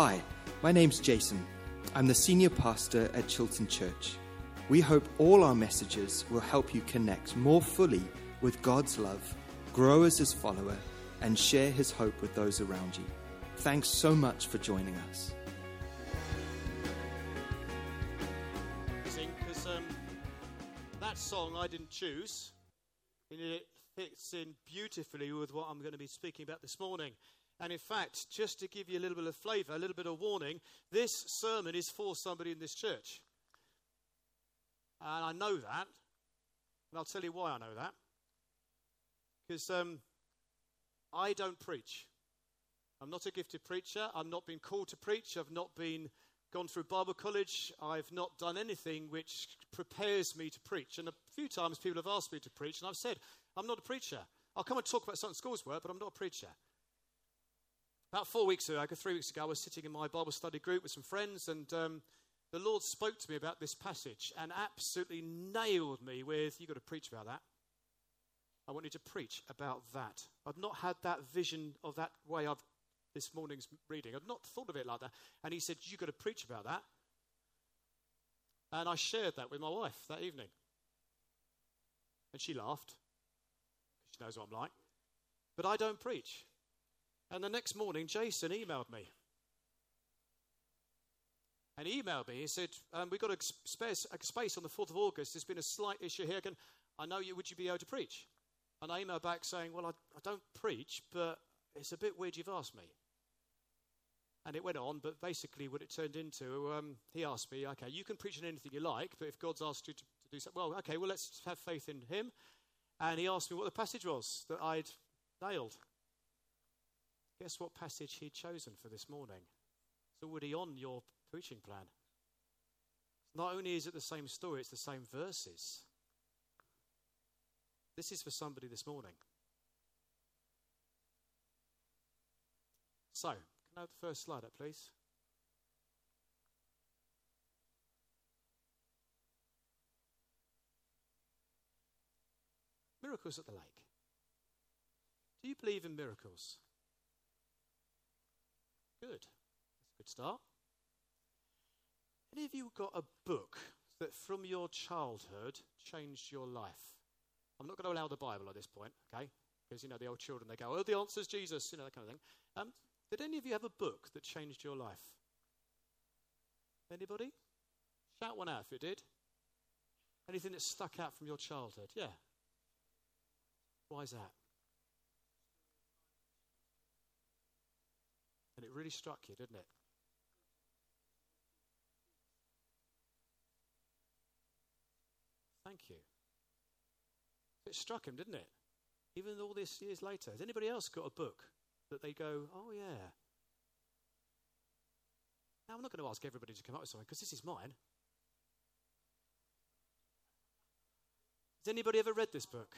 Hi, my name's Jason. I'm the senior pastor at Chilton Church. We hope all our messages will help you connect more fully with God's love, grow as His follower, and share His hope with those around you. Thanks so much for joining us. Um, that song I didn't choose, and it fits in beautifully with what I'm going to be speaking about this morning. And in fact, just to give you a little bit of flavour, a little bit of warning, this sermon is for somebody in this church. And I know that. And I'll tell you why I know that. Because um, I don't preach. I'm not a gifted preacher. I've not been called to preach. I've not been gone through Bible college. I've not done anything which prepares me to preach. And a few times people have asked me to preach, and I've said, I'm not a preacher. I'll come and talk about Sunday school's work, but I'm not a preacher. About four weeks ago, three weeks ago, I was sitting in my Bible study group with some friends, and um, the Lord spoke to me about this passage and absolutely nailed me with, You've got to preach about that. I want you to preach about that. I'd not had that vision of that way of this morning's reading. I'd not thought of it like that. And he said, You've got to preach about that. And I shared that with my wife that evening. And she laughed. She knows what I'm like. But I don't preach. And the next morning, Jason emailed me. And he emailed me. He said, um, We've got a space, a space on the 4th of August. There's been a slight issue here. Can, I know you. Would you be able to preach? And I emailed back saying, Well, I, I don't preach, but it's a bit weird you've asked me. And it went on, but basically, what it turned into, um, he asked me, Okay, you can preach on anything you like, but if God's asked you to, to do something, well, okay, well, let's have faith in Him. And he asked me what the passage was that I'd nailed. Guess what passage he'd chosen for this morning? It's already on your preaching plan. Not only is it the same story, it's the same verses. This is for somebody this morning. So, can I have the first slide up, please? Miracles at the lake. Do you believe in miracles? Good. That's a good start. Any of you got a book that from your childhood changed your life? I'm not going to allow the Bible at this point, okay? Because, you know, the old children, they go, oh, the answer's Jesus, you know, that kind of thing. Um, did any of you have a book that changed your life? Anybody? Shout one out if you did. Anything that stuck out from your childhood? Yeah. Why is that? And it really struck you, didn't it? Thank you. It struck him, didn't it? Even all these years later. Has anybody else got a book that they go, oh, yeah? Now, I'm not going to ask everybody to come up with something because this is mine. Has anybody ever read this book?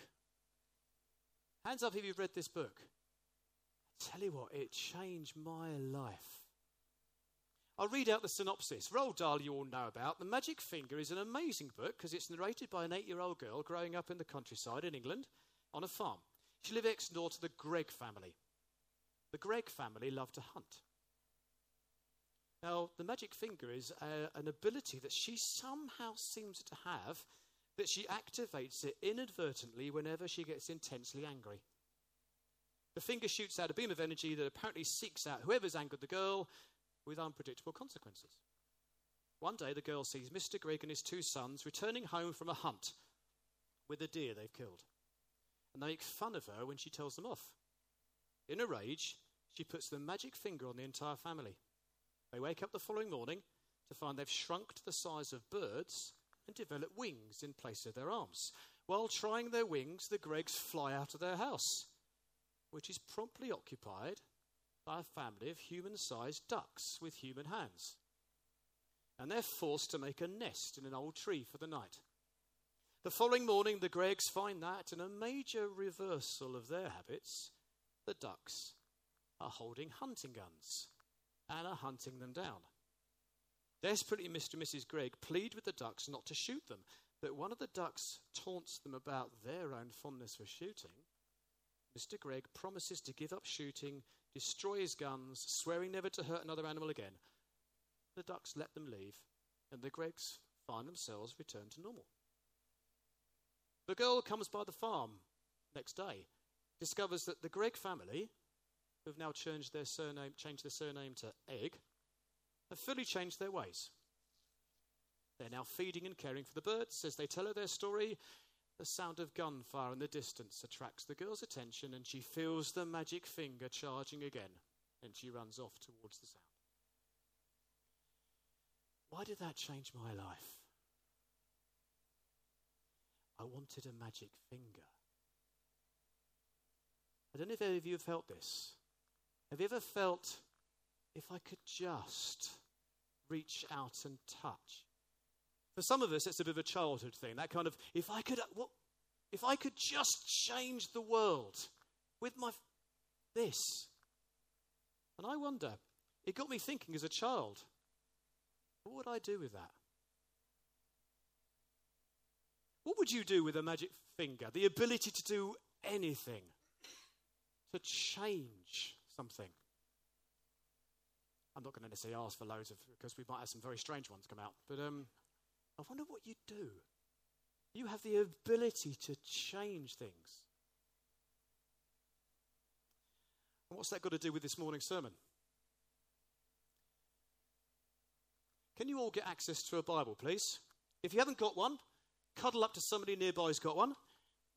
Hands up if you've read this book. Tell you what, it changed my life. I'll read out the synopsis. Roald Dahl, you all know about. The Magic Finger is an amazing book because it's narrated by an eight year old girl growing up in the countryside in England on a farm. She lived next door to the Gregg family. The Gregg family loved to hunt. Now, the magic finger is a, an ability that she somehow seems to have that she activates it inadvertently whenever she gets intensely angry. The finger shoots out a beam of energy that apparently seeks out whoever's angered the girl with unpredictable consequences. One day, the girl sees Mr. Gregg and his two sons returning home from a hunt with a deer they've killed. And they make fun of her when she tells them off. In a rage, she puts the magic finger on the entire family. They wake up the following morning to find they've shrunk to the size of birds and develop wings in place of their arms. While trying their wings, the Greggs fly out of their house, which is promptly occupied by a family of human sized ducks with human hands. And they're forced to make a nest in an old tree for the night. The following morning, the Greggs find that, in a major reversal of their habits, the ducks are holding hunting guns and are hunting them down. Desperately, Mr. and Mrs. Gregg plead with the ducks not to shoot them, but one of the ducks taunts them about their own fondness for shooting, Mr. Gregg promises to give up shooting, destroy his guns, swearing never to hurt another animal again. The ducks let them leave, and the Greggs find themselves returned to normal. The girl comes by the farm next day, discovers that the Gregg family, who have now changed their surname, changed their surname to Egg, have fully changed their ways. They're now feeding and caring for the birds as they tell her their story. The sound of gunfire in the distance attracts the girl's attention, and she feels the magic finger charging again, and she runs off towards the sound. Why did that change my life? I wanted a magic finger. I don't know if any of you have felt this. Have you ever felt if I could just reach out and touch? For some of us, it's a bit of a childhood thing. That kind of, if I could, what, if I could just change the world with my this. And I wonder, it got me thinking as a child, what would I do with that? What would you do with a magic finger? The ability to do anything, to change something. I'm not going to necessarily ask for loads of, because we might have some very strange ones come out. But um, I wonder what you'd do. You have the ability to change things. And what's that got to do with this morning's sermon? Can you all get access to a Bible, please? If you haven't got one, cuddle up to somebody nearby who's got one.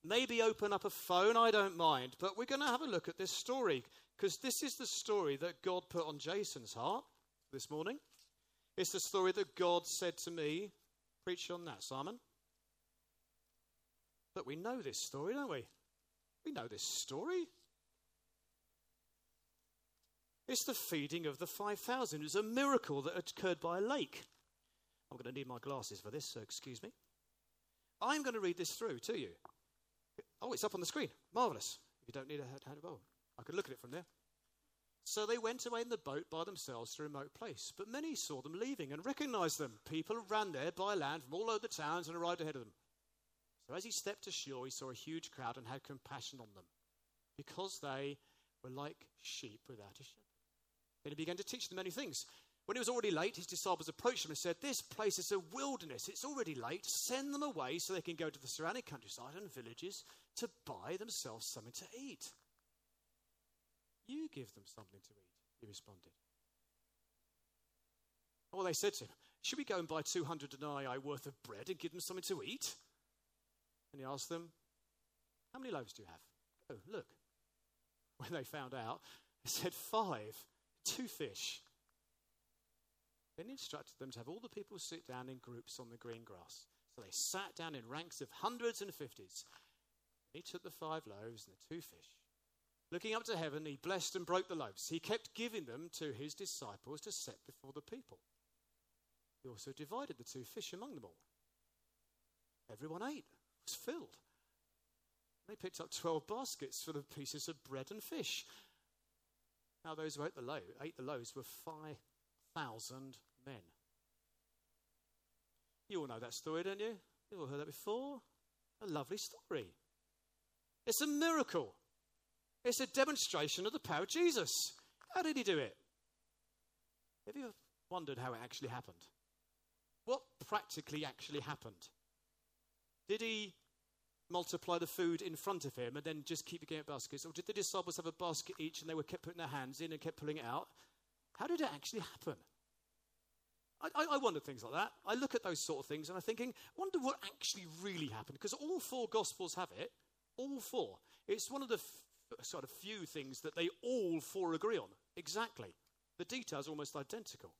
Maybe open up a phone, I don't mind. But we're going to have a look at this story because this is the story that God put on Jason's heart this morning. It's the story that God said to me, preach on that, Simon. But we know this story, don't we? We know this story. It's the feeding of the 5,000. It was a miracle that occurred by a lake. I'm going to need my glasses for this, so excuse me. I'm going to read this through to you. Oh, it's up on the screen. Marvelous. If you don't need a hand handheld, I could look at it from there. So they went away in the boat by themselves to a remote place. But many saw them leaving and recognized them. People ran there by land from all over the towns and arrived ahead of them. So as he stepped ashore, he saw a huge crowd and had compassion on them, because they were like sheep without a shepherd. Then he began to teach them many things. When it was already late, his disciples approached him and said, This place is a wilderness. It's already late. Send them away so they can go to the surrounding countryside and villages to buy themselves something to eat. You give them something to eat, he responded. Well, they said to him, Should we go and buy 200 denarii worth of bread and give them something to eat? And he asked them, How many loaves do you have? Oh, look. When they found out, they said, Five, two fish. Then he instructed them to have all the people sit down in groups on the green grass. So they sat down in ranks of hundreds and fifties. He took the five loaves and the two fish. Looking up to heaven, he blessed and broke the loaves. He kept giving them to his disciples to set before the people. He also divided the two fish among them all. Everyone ate, it was filled. They picked up 12 baskets full of pieces of bread and fish. Now, those who ate the, loaves, ate the loaves were 5,000 men. You all know that story, don't you? You've all heard that before. A lovely story. It's a miracle. It's a demonstration of the power of Jesus. How did he do it? Have you wondered how it actually happened? What practically actually happened? Did he multiply the food in front of him and then just keep getting baskets? Or did the disciples have a basket each and they were kept putting their hands in and kept pulling it out? How did it actually happen? I, I, I wonder things like that. I look at those sort of things and I'm thinking, wonder what actually really happened. Because all four Gospels have it. All four. It's one of the sort of few things that they all four agree on. Exactly. The details almost identical.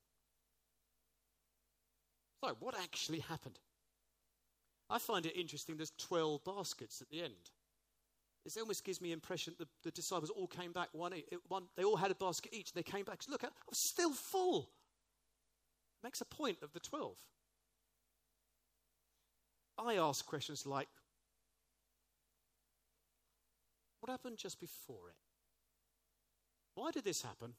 So, what actually happened? I find it interesting there's 12 baskets at the end. It almost gives me the impression that the disciples all came back one, one they all had a basket each. and They came back, look, I'm still full. Makes a point of the 12. I ask questions like, what happened just before it? Why did this happen?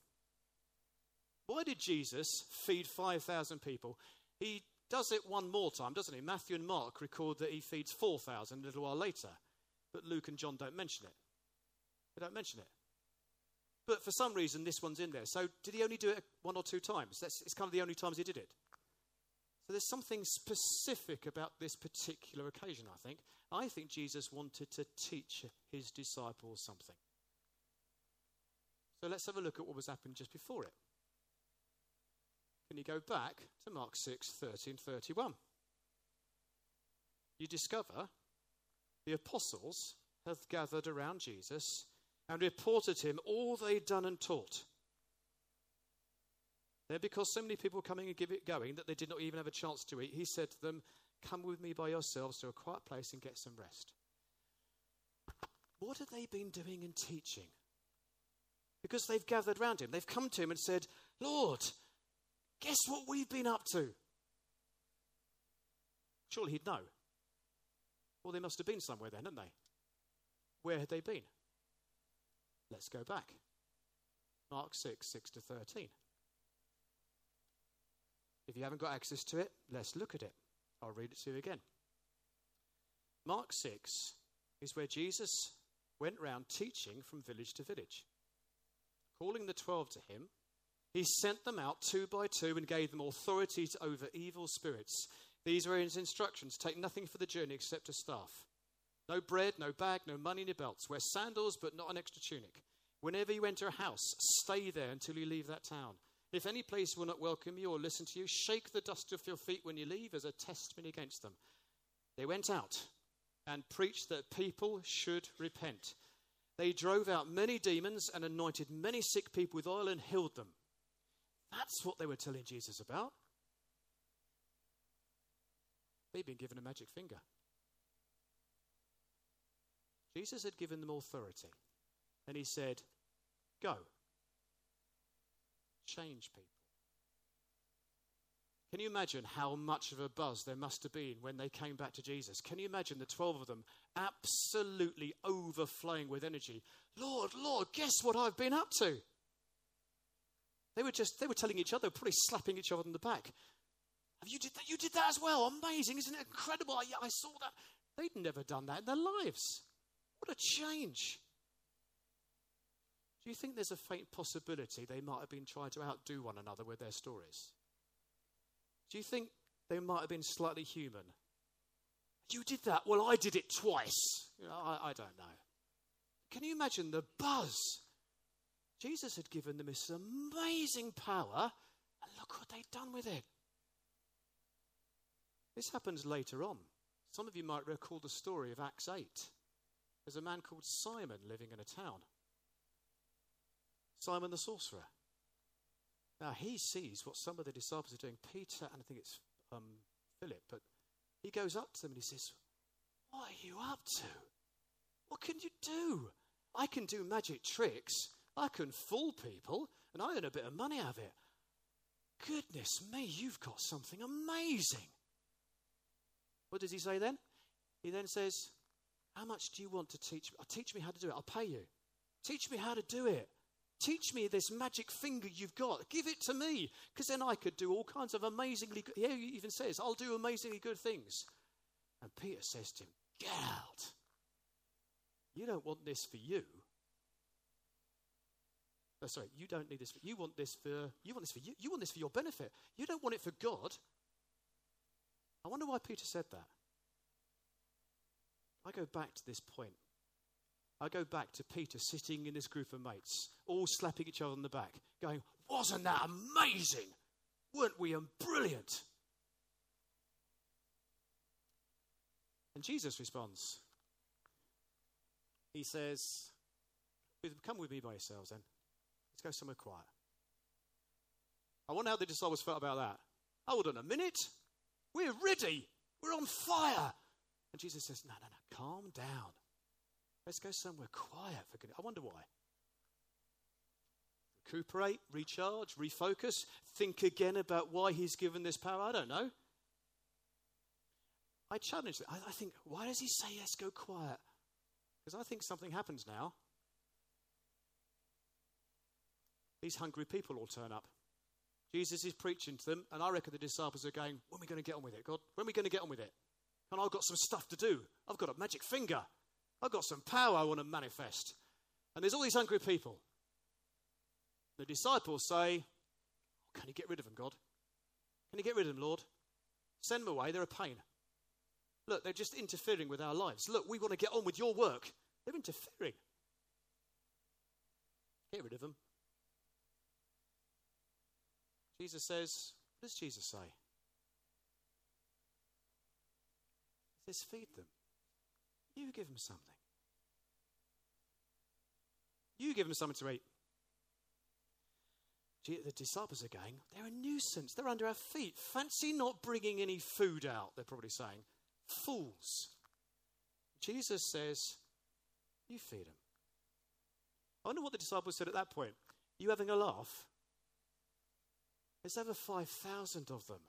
Why did Jesus feed 5,000 people? He does it one more time, doesn't he? Matthew and Mark record that he feeds 4,000 a little while later, but Luke and John don't mention it. They don't mention it. But for some reason, this one's in there. So did he only do it one or two times? That's, it's kind of the only times he did it. So there's something specific about this particular occasion, I think. I think Jesus wanted to teach his disciples something. So let's have a look at what was happening just before it. Can you go back to Mark 6 30 and 31? You discover the apostles have gathered around Jesus and reported to him all they'd done and taught. Then, because so many people were coming and give it going that they did not even have a chance to eat, he said to them, Come with me by yourselves to a quiet place and get some rest. What have they been doing and teaching? Because they've gathered round him. They've come to him and said, Lord, guess what we've been up to? Surely he'd know. Well, they must have been somewhere then, hadn't they? Where had they been? Let's go back. Mark 6, 6 to 13. If you haven't got access to it, let's look at it. I'll read it to you again. Mark 6 is where Jesus went round teaching from village to village. Calling the twelve to him, he sent them out two by two and gave them authority over evil spirits. These were his instructions take nothing for the journey except a staff. No bread, no bag, no money in your belts. Wear sandals, but not an extra tunic. Whenever you enter a house, stay there until you leave that town. If any place will not welcome you or listen to you, shake the dust off your feet when you leave as a testimony against them. They went out and preached that people should repent. They drove out many demons and anointed many sick people with oil and healed them. That's what they were telling Jesus about. They'd been given a magic finger. Jesus had given them authority. And he said, Go change people. Can you imagine how much of a buzz there must have been when they came back to Jesus? Can you imagine the 12 of them absolutely overflowing with energy? Lord, Lord, guess what I've been up to? They were just, they were telling each other, probably slapping each other on the back. Have you did that? You did that as well. Amazing. Isn't it incredible? I, I saw that. They'd never done that in their lives. What a change. Do you think there's a faint possibility they might have been trying to outdo one another with their stories? Do you think they might have been slightly human? You did that. Well, I did it twice. You know, I, I don't know. Can you imagine the buzz? Jesus had given them this amazing power, and look what they'd done with it. This happens later on. Some of you might recall the story of Acts 8. There's a man called Simon living in a town. Simon the sorcerer. Now he sees what some of the disciples are doing. Peter, and I think it's um, Philip, but he goes up to them and he says, What are you up to? What can you do? I can do magic tricks. I can fool people, and I earn a bit of money out of it. Goodness me, you've got something amazing. What does he say then? He then says, How much do you want to teach me? Teach me how to do it. I'll pay you. Teach me how to do it. Teach me this magic finger you've got. Give it to me. Because then I could do all kinds of amazingly good. He even says, I'll do amazingly good things. And Peter says to him, Get out. You don't want this for you. Oh, sorry, you don't need this. For, you want this for you want this for you. You want this for your benefit. You don't want it for God. I wonder why Peter said that. I go back to this point I go back to Peter sitting in this group of mates, all slapping each other on the back, going, Wasn't that amazing? Weren't we brilliant? And Jesus responds. He says, Come with me by yourselves then. Let's go somewhere quiet. I wonder how the disciples felt about that. Hold on a minute. We're ready. We're on fire. And Jesus says, No, no, no, calm down. Let's go somewhere quiet for goodness. I wonder why. Recuperate, recharge, refocus, think again about why he's given this power. I don't know. I challenge it. I, I think, why does he say let's go quiet? Because I think something happens now. These hungry people all turn up. Jesus is preaching to them, and I reckon the disciples are going, When are we going to get on with it, God? When are we going to get on with it? And I've got some stuff to do. I've got a magic finger. I've got some power I want to manifest. And there's all these hungry people. The disciples say, oh, Can you get rid of them, God? Can you get rid of them, Lord? Send them away. They're a pain. Look, they're just interfering with our lives. Look, we want to get on with your work. They're interfering. Get rid of them. Jesus says, What does Jesus say? He says, Feed them. You give them something. You give them something to eat. The disciples are going, they're a nuisance. They're under our feet. Fancy not bringing any food out, they're probably saying. Fools. Jesus says, You feed them. I wonder what the disciples said at that point. You having a laugh? There's over 5,000 of them.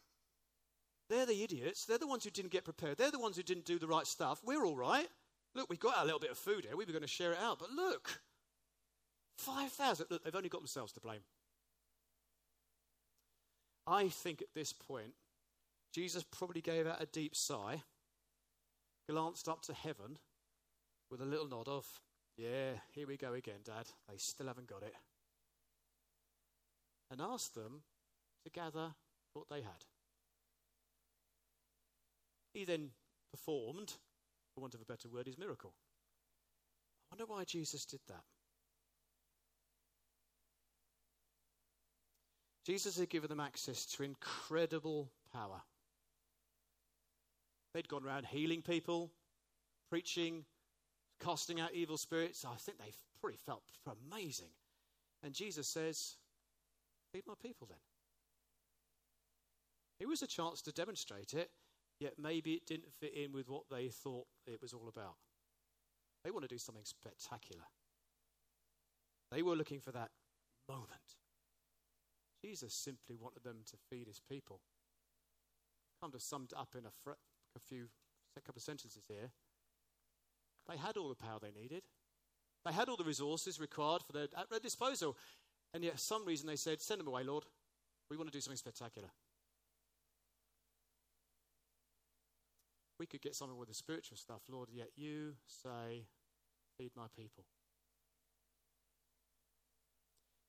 They're the idiots. They're the ones who didn't get prepared. They're the ones who didn't do the right stuff. We're all right. Look, we've got our little bit of food here. We were going to share it out. But look, 5,000. Look, they've only got themselves to blame. I think at this point, Jesus probably gave out a deep sigh, glanced up to heaven with a little nod of, Yeah, here we go again, Dad. They still haven't got it. And asked them to gather what they had. He then performed, for want of a better word, his miracle. I wonder why Jesus did that. Jesus had given them access to incredible power. They'd gone around healing people, preaching, casting out evil spirits. I think they probably felt amazing. And Jesus says, Feed my people then. It was a chance to demonstrate it, yet maybe it didn't fit in with what they thought it was all about. They want to do something spectacular. They were looking for that moment. Jesus simply wanted them to feed his people. Kind of summed up in a, fr- a few, a couple of sentences here. They had all the power they needed. They had all the resources required for their, at their disposal. And yet, for some reason, they said, Send them away, Lord. We want to do something spectacular. We could get something with the spiritual stuff, Lord, yet you say, Feed my people.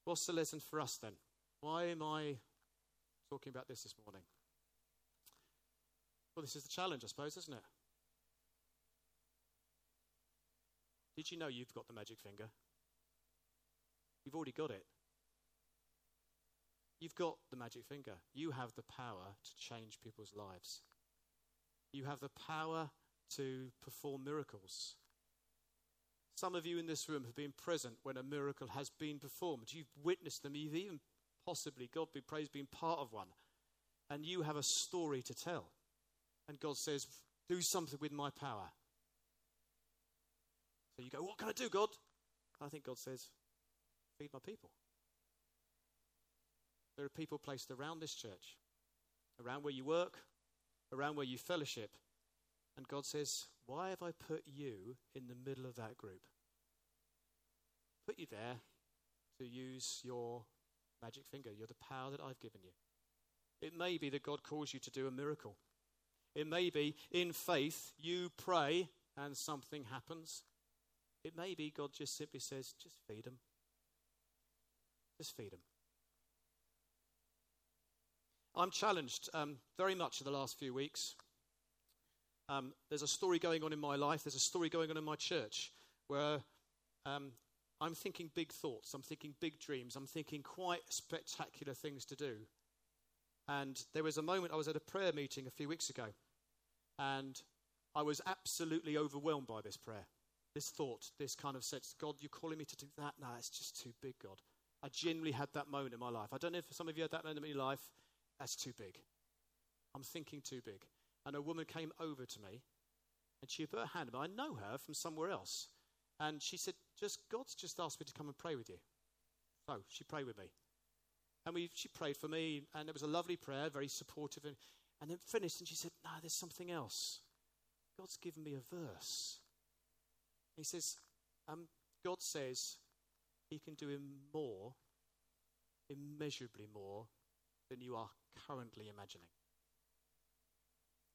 What's the lesson for us then? Why am I talking about this this morning? Well, this is the challenge, I suppose, isn't it? Did you know you've got the magic finger? You've already got it. You've got the magic finger. You have the power to change people's lives. You have the power to perform miracles. Some of you in this room have been present when a miracle has been performed. You've witnessed them. You've even possibly, God be praised, been part of one. And you have a story to tell. And God says, Do something with my power. So you go, What can I do, God? I think God says, Feed my people. There are people placed around this church, around where you work, around where you fellowship. And God says, Why have I put you in the middle of that group? Put you there to use your magic finger. You're the power that I've given you. It may be that God calls you to do a miracle. It may be in faith you pray and something happens. It may be God just simply says, just feed them. Just feed them. I'm challenged um, very much in the last few weeks. Um, there's a story going on in my life, there's a story going on in my church where um, I'm thinking big thoughts, I'm thinking big dreams, I'm thinking quite spectacular things to do. And there was a moment I was at a prayer meeting a few weeks ago, and I was absolutely overwhelmed by this prayer, this thought, this kind of sense God, you're calling me to do that? No, it's just too big, God. I genuinely had that moment in my life. I don't know if some of you had that moment in your life. That's too big. I'm thinking too big. And a woman came over to me and she put her hand me. I know her from somewhere else. And she said, Just God's just asked me to come and pray with you. So she prayed with me. And we, she prayed for me, and it was a lovely prayer, very supportive. And, and then finished, and she said, No, there's something else. God's given me a verse. He says, um, God says He can do him more, immeasurably more, than you are currently imagining.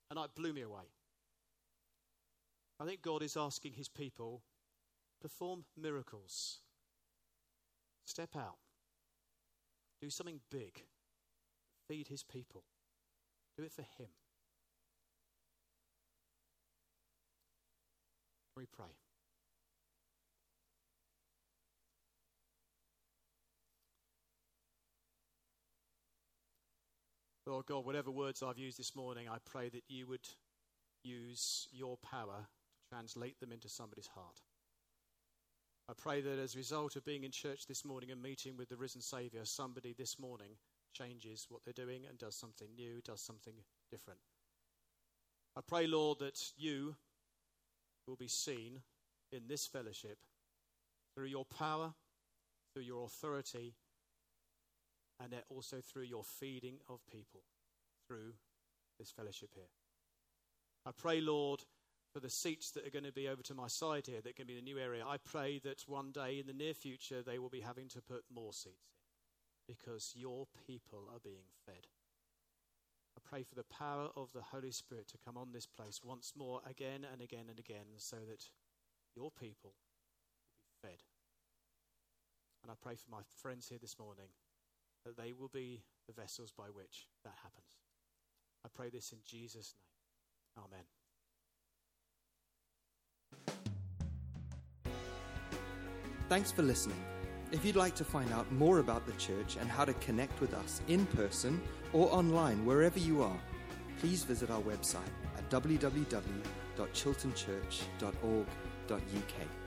And that blew me away. I think God is asking his people perform miracles Step out. Do something big. Feed his people. Do it for him. We pray. Lord God, whatever words I've used this morning, I pray that you would use your power to translate them into somebody's heart. I pray that as a result of being in church this morning and meeting with the risen Saviour, somebody this morning changes what they're doing and does something new, does something different. I pray, Lord, that you will be seen in this fellowship through your power, through your authority, and that also through your feeding of people through this fellowship here. I pray, Lord, for the seats that are going to be over to my side here, that can be the new area. I pray that one day in the near future they will be having to put more seats in because your people are being fed. I pray for the power of the Holy Spirit to come on this place once more, again and again and again, so that your people will be fed. And I pray for my friends here this morning that they will be the vessels by which that happens. I pray this in Jesus' name. Amen. Thanks for listening. If you'd like to find out more about the church and how to connect with us in person or online, wherever you are, please visit our website at www.chiltonchurch.org.uk.